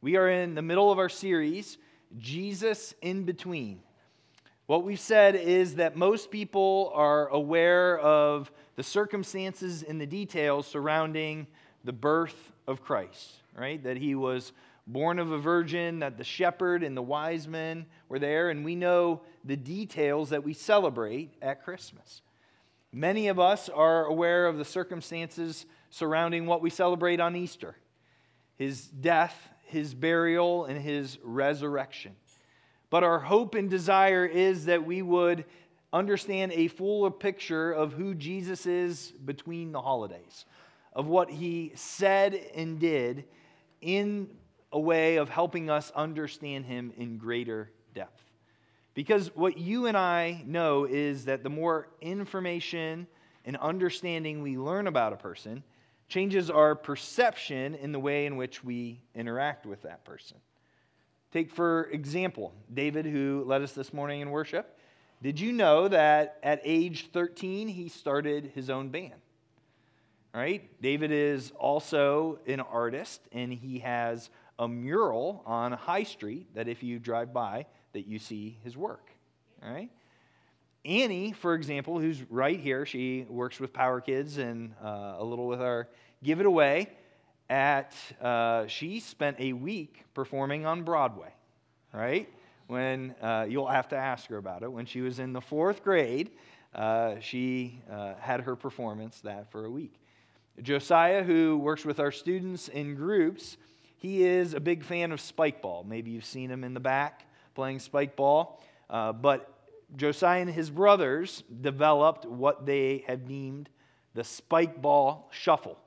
We are in the middle of our series, Jesus in Between. What we've said is that most people are aware of the circumstances and the details surrounding the birth of Christ, right? That he was born of a virgin, that the shepherd and the wise men were there, and we know the details that we celebrate at Christmas. Many of us are aware of the circumstances surrounding what we celebrate on Easter his death, his burial, and his resurrection. But our hope and desire is that we would understand a fuller picture of who Jesus is between the holidays, of what he said and did in a way of helping us understand him in greater depth. Because what you and I know is that the more information and understanding we learn about a person changes our perception in the way in which we interact with that person. Take, for example, David, who led us this morning in worship. Did you know that at age 13, he started his own band? Right? David is also an artist, and he has a mural on High Street that if you drive by, that you see his work. All right? Annie, for example, who's right here, she works with Power Kids and uh, a little with our Give It Away. At uh, she spent a week performing on Broadway, right? When uh, you'll have to ask her about it. When she was in the fourth grade, uh, she uh, had her performance that for a week. Josiah, who works with our students in groups, he is a big fan of spike ball. Maybe you've seen him in the back playing spike ball. Uh, but Josiah and his brothers developed what they have deemed the spike ball shuffle.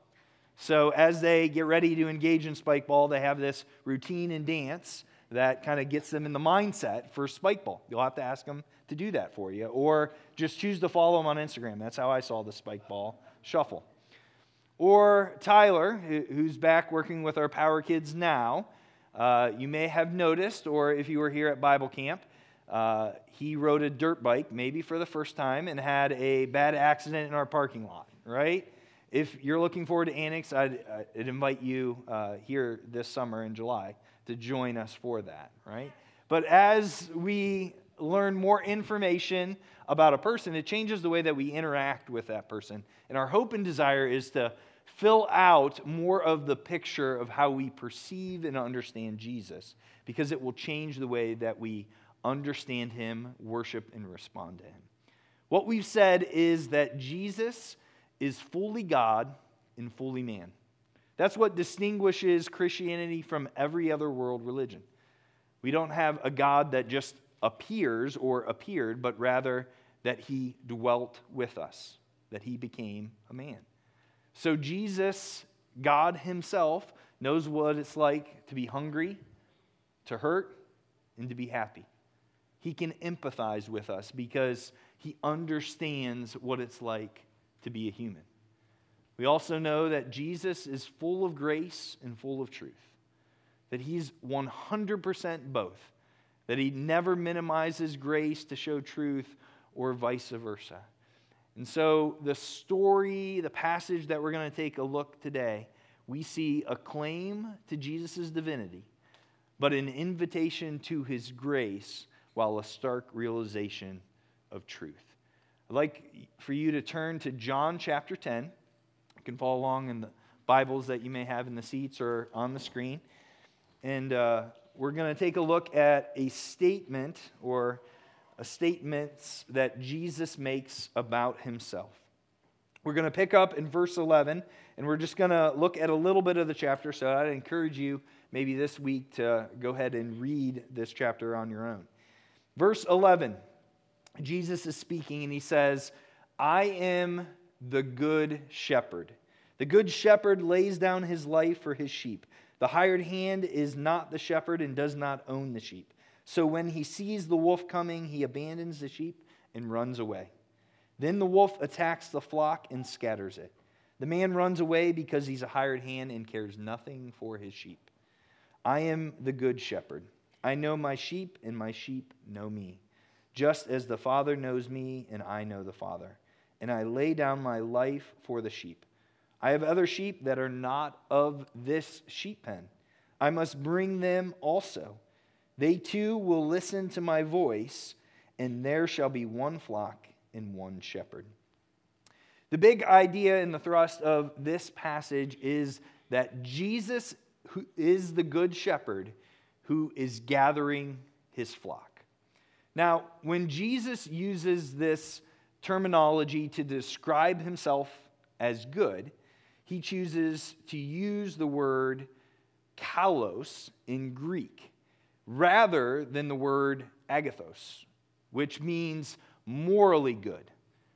So as they get ready to engage in spike ball, they have this routine and dance that kind of gets them in the mindset for spike ball. You'll have to ask them to do that for you, or just choose to follow them on Instagram. That's how I saw the spike ball shuffle. Or Tyler, who's back working with our Power Kids now, uh, you may have noticed, or if you were here at Bible camp, uh, he rode a dirt bike, maybe for the first time, and had a bad accident in our parking lot, right? If you're looking forward to Annex, I'd, I'd invite you uh, here this summer in July to join us for that, right? But as we learn more information about a person, it changes the way that we interact with that person. And our hope and desire is to fill out more of the picture of how we perceive and understand Jesus because it will change the way that we understand him, worship, and respond to him. What we've said is that Jesus is fully God and fully man. That's what distinguishes Christianity from every other world religion. We don't have a God that just appears or appeared, but rather that he dwelt with us, that he became a man. So, Jesus, God Himself, knows what it's like to be hungry, to hurt, and to be happy. He can empathize with us because He understands what it's like to be a human. We also know that Jesus is full of grace and full of truth, that He's 100% both, that He never minimizes grace to show truth or vice versa. And so, the story, the passage that we're going to take a look today, we see a claim to Jesus' divinity, but an invitation to his grace while a stark realization of truth. I'd like for you to turn to John chapter 10. You can follow along in the Bibles that you may have in the seats or on the screen. And uh, we're going to take a look at a statement or a statements that Jesus makes about himself. We're going to pick up in verse 11, and we're just going to look at a little bit of the chapter. So I'd encourage you maybe this week to go ahead and read this chapter on your own. Verse 11, Jesus is speaking, and he says, I am the good shepherd. The good shepherd lays down his life for his sheep. The hired hand is not the shepherd and does not own the sheep. So when he sees the wolf coming, he abandons the sheep and runs away. Then the wolf attacks the flock and scatters it. The man runs away because he's a hired hand and cares nothing for his sheep. I am the good shepherd. I know my sheep, and my sheep know me, just as the Father knows me, and I know the Father. And I lay down my life for the sheep. I have other sheep that are not of this sheep pen. I must bring them also. They too will listen to my voice, and there shall be one flock and one shepherd. The big idea in the thrust of this passage is that Jesus who is the good shepherd who is gathering his flock. Now, when Jesus uses this terminology to describe himself as good, he chooses to use the word kalos in Greek rather than the word agathos, which means morally good.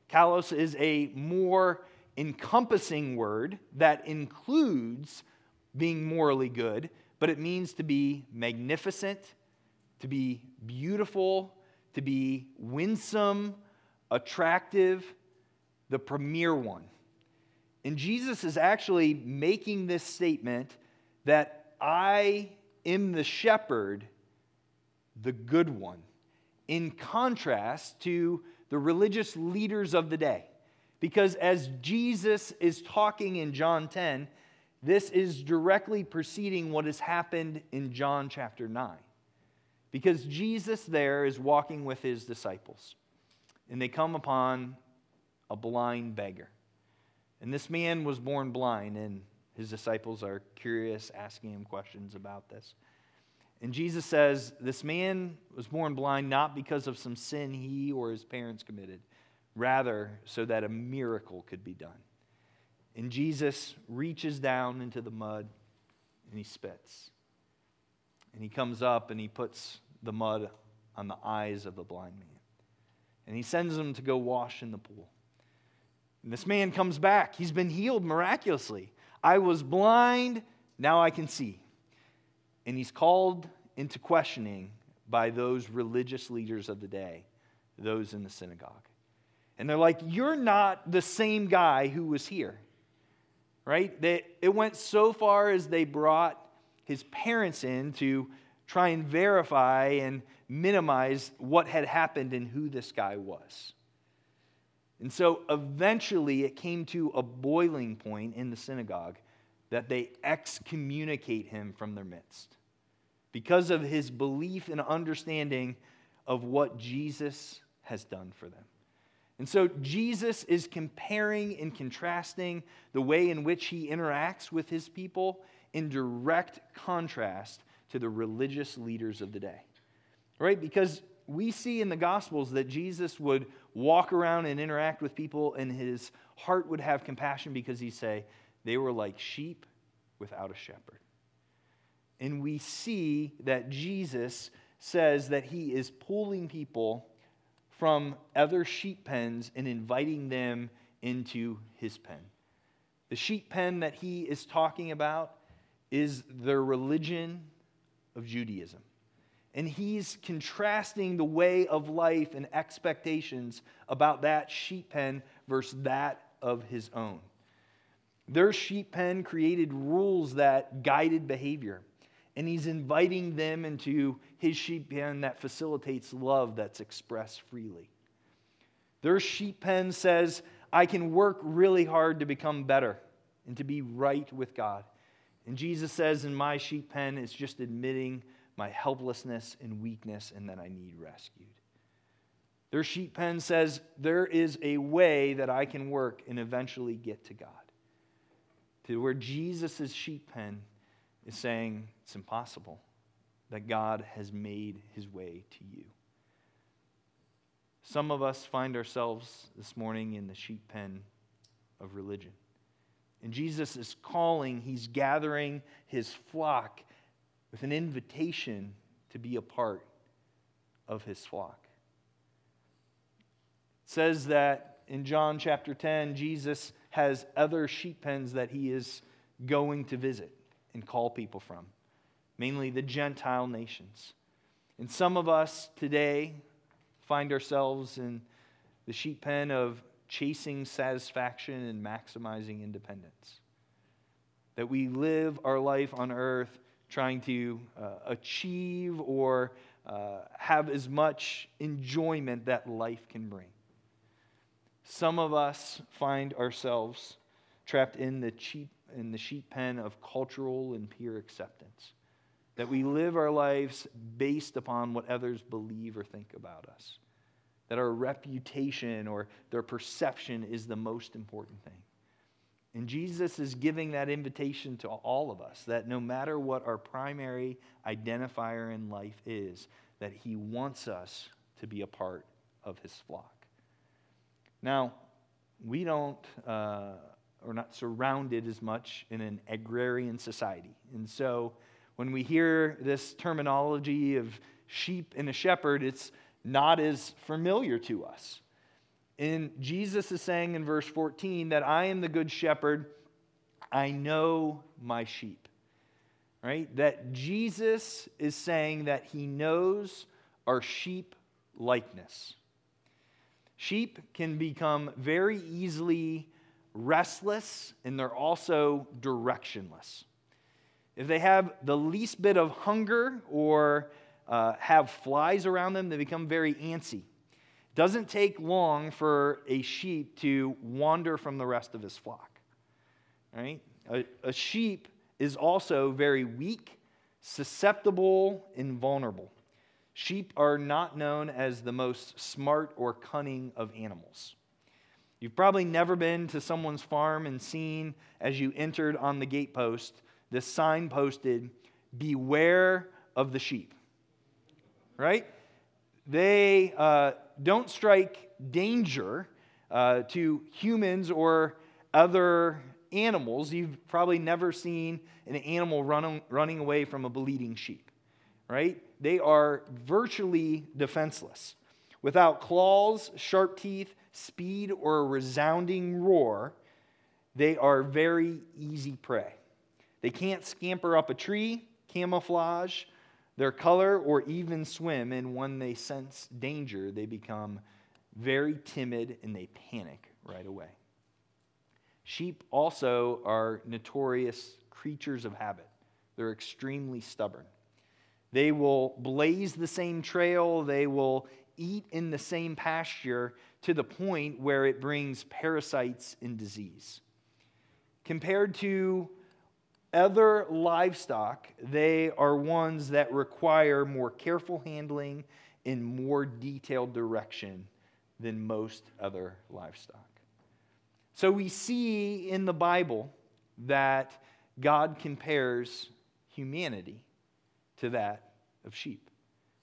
Kalos is a more encompassing word that includes being morally good, but it means to be magnificent, to be beautiful, to be winsome, attractive, the premier one. And Jesus is actually making this statement that I am the shepherd, the good one, in contrast to the religious leaders of the day. Because as Jesus is talking in John 10, this is directly preceding what has happened in John chapter 9. Because Jesus there is walking with his disciples, and they come upon a blind beggar. And this man was born blind, and his disciples are curious, asking him questions about this. And Jesus says, This man was born blind not because of some sin he or his parents committed, rather, so that a miracle could be done. And Jesus reaches down into the mud and he spits. And he comes up and he puts the mud on the eyes of the blind man. And he sends him to go wash in the pool. And this man comes back. He's been healed miraculously. I was blind, now I can see. And he's called into questioning by those religious leaders of the day, those in the synagogue. And they're like, You're not the same guy who was here right? They, it went so far as they brought his parents in to try and verify and minimize what had happened and who this guy was. And so eventually it came to a boiling point in the synagogue that they excommunicate him from their midst because of his belief and understanding of what Jesus has done for them. And so Jesus is comparing and contrasting the way in which he interacts with his people in direct contrast to the religious leaders of the day. Right? Because we see in the Gospels that Jesus would walk around and interact with people, and his heart would have compassion because he'd say, they were like sheep without a shepherd. And we see that Jesus says that he is pulling people from other sheep pens and inviting them into his pen. The sheep pen that he is talking about is the religion of Judaism. And he's contrasting the way of life and expectations about that sheep pen versus that of his own. Their sheep pen created rules that guided behavior and he's inviting them into his sheep pen that facilitates love that's expressed freely. Their sheep pen says, I can work really hard to become better and to be right with God. And Jesus says, in my sheep pen, it's just admitting my helplessness and weakness and that I need rescued. Their sheep pen says, there is a way that I can work and eventually get to God. To where Jesus' sheep pen is saying it's impossible that God has made his way to you. Some of us find ourselves this morning in the sheep pen of religion. And Jesus is calling, he's gathering his flock with an invitation to be a part of his flock. It says that in John chapter 10, Jesus has other sheep pens that he is going to visit and call people from, mainly the Gentile nations. And some of us today find ourselves in the sheep pen of chasing satisfaction and maximizing independence. That we live our life on earth trying to uh, achieve or uh, have as much enjoyment that life can bring. Some of us find ourselves trapped in the cheap in the sheep pen of cultural and peer acceptance, that we live our lives based upon what others believe or think about us, that our reputation or their perception is the most important thing. And Jesus is giving that invitation to all of us that no matter what our primary identifier in life is, that he wants us to be a part of his flock. Now, we don't, uh, or not surrounded as much in an agrarian society. And so when we hear this terminology of sheep and a shepherd, it's not as familiar to us. And Jesus is saying in verse 14 that I am the good shepherd, I know my sheep. Right? That Jesus is saying that he knows our sheep likeness. Sheep can become very easily restless and they're also directionless. If they have the least bit of hunger or uh, have flies around them, they become very antsy. It Doesn't take long for a sheep to wander from the rest of his flock. Right? A, a sheep is also very weak, susceptible, and vulnerable. Sheep are not known as the most smart or cunning of animals. You've probably never been to someone's farm and seen as you entered on the gatepost this sign posted, Beware of the sheep. Right? They uh, don't strike danger uh, to humans or other animals. You've probably never seen an animal running, running away from a bleeding sheep, right? They are virtually defenseless. Without claws, sharp teeth, speed, or a resounding roar, they are very easy prey. They can't scamper up a tree, camouflage, their color, or even swim. And when they sense danger, they become very timid and they panic right away. Sheep also are notorious creatures of habit, they're extremely stubborn. They will blaze the same trail, they will eat in the same pasture to the point where it brings parasites and disease. Compared to other livestock, they are ones that require more careful handling and more detailed direction than most other livestock. So we see in the Bible that God compares humanity to that of sheep.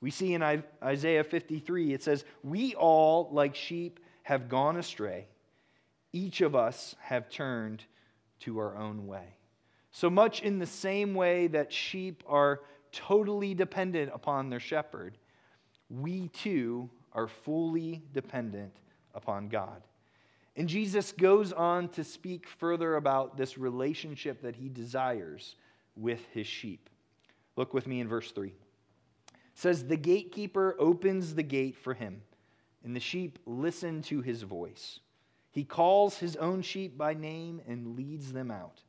We see in Isaiah 53, it says, We all, like sheep, have gone astray. Each of us have turned to our own way. So much in the same way that sheep are totally dependent upon their shepherd, we too are fully dependent upon God. And Jesus goes on to speak further about this relationship that he desires with his sheep. Look with me in verse 3. Says, The gatekeeper opens the gate for him, and the sheep listen to his voice. He calls his own sheep by name and leads them out.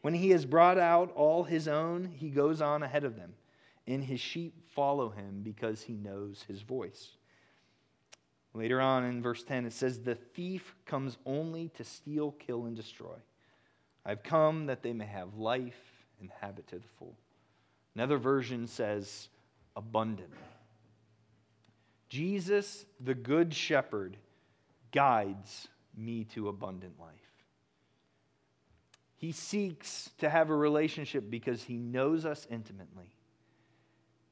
When he has brought out all his own, he goes on ahead of them, and his sheep follow him because he knows his voice. Later on in verse 10, it says, The thief comes only to steal, kill, and destroy. I've come that they may have life and have it to the full. Another version says, abundantly. Jesus, the Good Shepherd, guides me to abundant life. He seeks to have a relationship because he knows us intimately.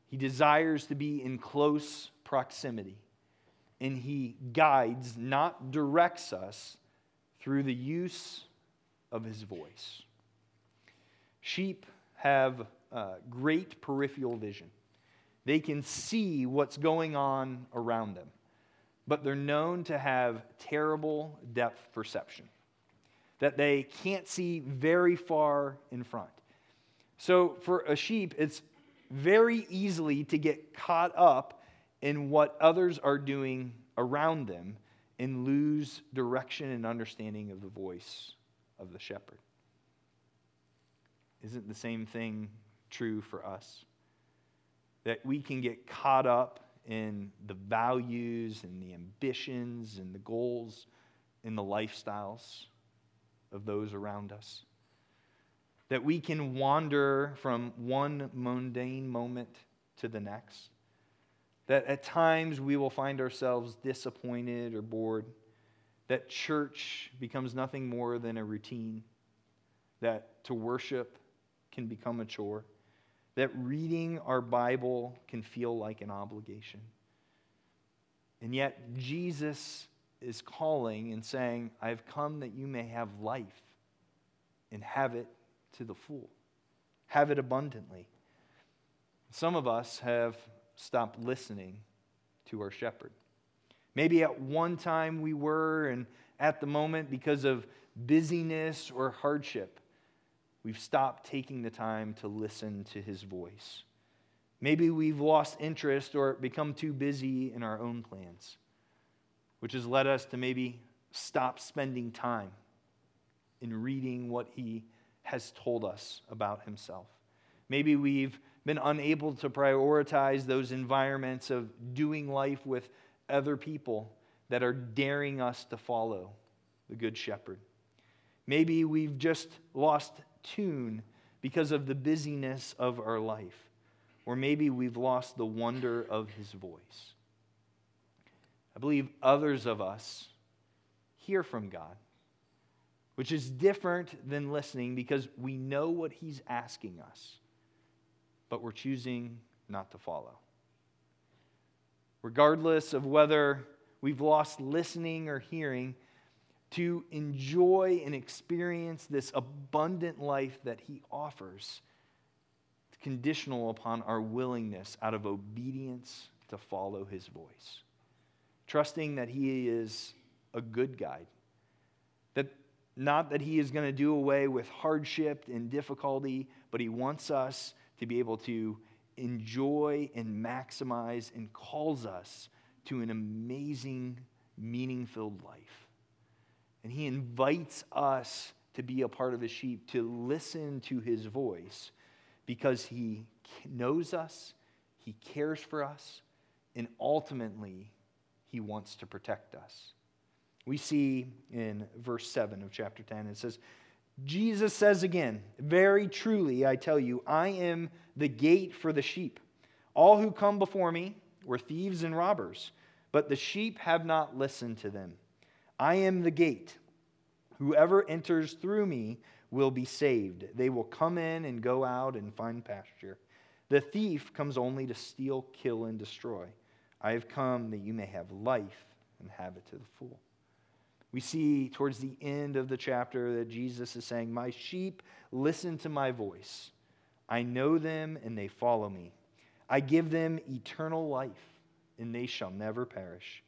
He desires to be in close proximity. And he guides, not directs us, through the use of his voice. Sheep have uh, great peripheral vision, they can see what's going on around them, but they're known to have terrible depth perception that they can't see very far in front. So for a sheep, it's very easily to get caught up in what others are doing around them and lose direction and understanding of the voice of the shepherd. Isn't the same thing true for us? That we can get caught up in the values and the ambitions and the goals and the lifestyles of those around us. that we can wander from one mundane moment to the next. That at times we will find ourselves disappointed or bored. That church becomes nothing more than a routine. That to worship can become a chore. That reading our Bible can feel like an obligation. And yet, Jesus is calling and saying, I've come that you may have life and have it to the full, have it abundantly. Some of us have stopped listening to our shepherd. Maybe at one time we were, and at the moment, because of busyness or hardship, we've stopped taking the time to listen to his voice. Maybe we've lost interest or become too busy in our own plans, which has led us to maybe stop spending time in reading what he has told us about himself. Maybe we've been unable to prioritize those environments of doing life with other people that are daring us to follow the Good Shepherd. Maybe we've just lost tune because of the busyness of our life, or maybe we've lost the wonder of his voice. I believe others of us hear from God which is different than listening because we know what he's asking us, but we're choosing not to follow. Regardless of whether we've lost listening or hearing, to enjoy and experience this abundant life that he offers, conditional upon our willingness out of obedience to follow his voice. Trusting that he is a good guide, that not that he is going to do away with hardship and difficulty, but he wants us to be able to enjoy and maximize and calls us to an amazing, meaning filled life. And he invites us to be a part of his sheep, to listen to his voice, because he knows us, he cares for us, and ultimately, he wants to protect us. We see in verse 7 of chapter 10, it says, Jesus says again, Very truly, I tell you, I am the gate for the sheep. All who come before me were thieves and robbers, but the sheep have not listened to them. I am the gate. Whoever enters through me will be saved. They will come in and go out and find pasture. The thief comes only to steal, kill, and destroy. I have come that you may have life and have it to the full. We see towards the end of the chapter that Jesus is saying, My sheep listen to my voice. I know them and they follow me. I give them eternal life, and they shall never perish.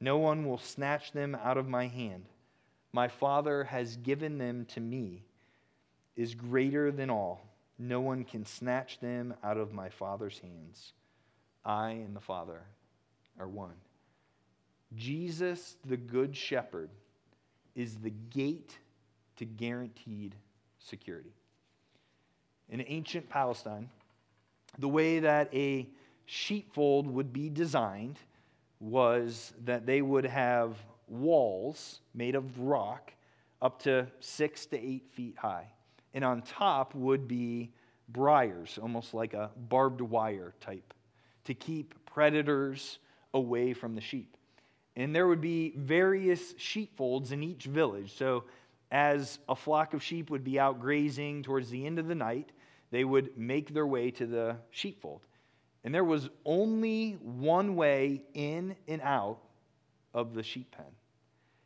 No one will snatch them out of my hand. My Father has given them to me, is greater than all. No one can snatch them out of my Father's hands. I and the Father are one. Jesus, the Good Shepherd, is the gate to guaranteed security. In ancient Palestine, the way that a sheepfold would be designed was that they would have walls made of rock up to six to eight feet high. And on top would be briars, almost like a barbed wire type, to keep predators away from the sheep. And there would be various sheepfolds in each village. So, as a flock of sheep would be out grazing towards the end of the night, they would make their way to the sheepfold. And there was only one way in and out of the sheep pen,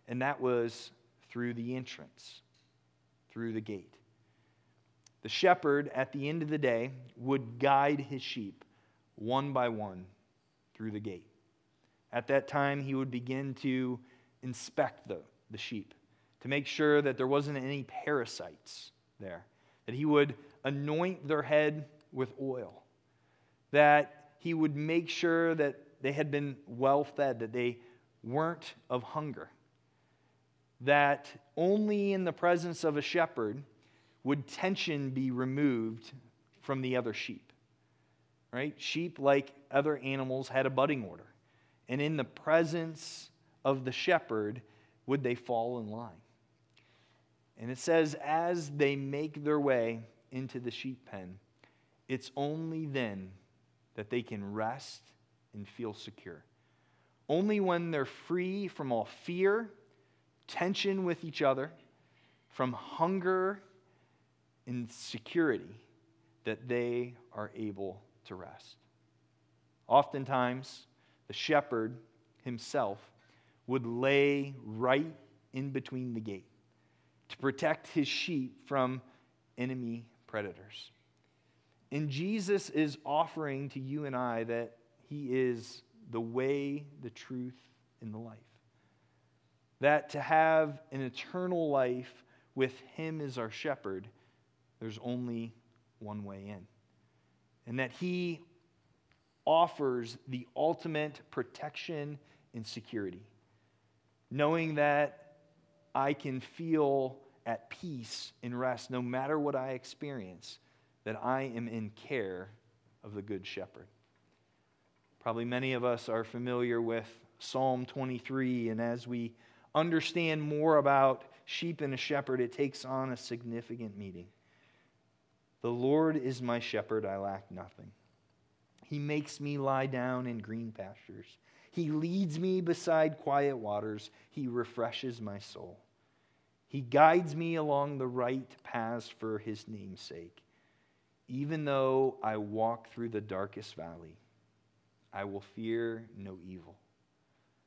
and that was through the entrance, through the gate. The shepherd, at the end of the day, would guide his sheep one by one through the gate. At that time, he would begin to inspect the, the sheep to make sure that there wasn't any parasites there, that he would anoint their head with oil, that he would make sure that they had been well fed, that they weren't of hunger, that only in the presence of a shepherd would tension be removed from the other sheep. Right? Sheep, like other animals, had a budding order and in the presence of the shepherd would they fall in line. And it says, as they make their way into the sheep pen, it's only then that they can rest and feel secure. Only when they're free from all fear, tension with each other, from hunger and security, that they are able to rest. Oftentimes, the shepherd himself would lay right in between the gate to protect his sheep from enemy predators. And Jesus is offering to you and I that he is the way, the truth, and the life. That to have an eternal life with him as our shepherd, there's only one way in. And that he offers the ultimate protection and security. Knowing that I can feel at peace and rest no matter what I experience, that I am in care of the Good Shepherd. Probably many of us are familiar with Psalm 23, and as we understand more about sheep and a shepherd, it takes on a significant meaning. The Lord is my shepherd, I lack nothing. He makes me lie down in green pastures. He leads me beside quiet waters. He refreshes my soul. He guides me along the right paths for his name's sake. Even though I walk through the darkest valley, I will fear no evil,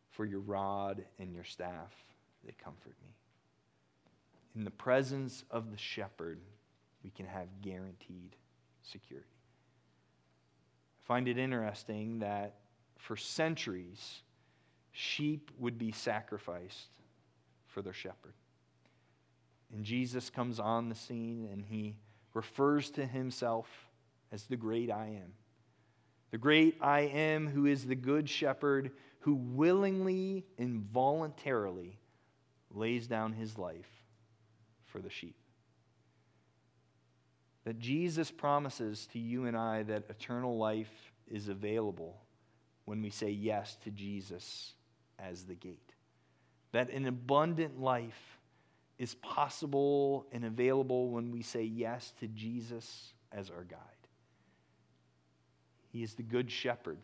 for your rod and your staff, they comfort me. In the presence of the shepherd, we can have guaranteed security I find it interesting that for centuries, sheep would be sacrificed for their shepherd. And Jesus comes on the scene and he refers to himself as the great I am. The great I am, who is the good shepherd, who willingly and voluntarily lays down his life for the sheep that Jesus promises to you and I that eternal life is available when we say yes to Jesus as the gate. That an abundant life is possible and available when we say yes to Jesus as our guide. He is the good shepherd.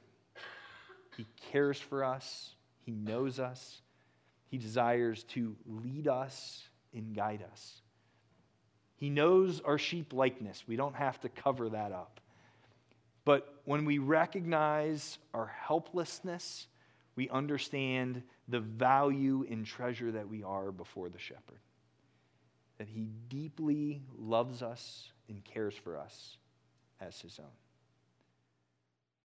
He cares for us, He knows us, He desires to lead us and guide us. He knows our sheep likeness. We don't have to cover that up. But when we recognize our helplessness, we understand the value and treasure that we are before the shepherd. That he deeply loves us and cares for us as his own.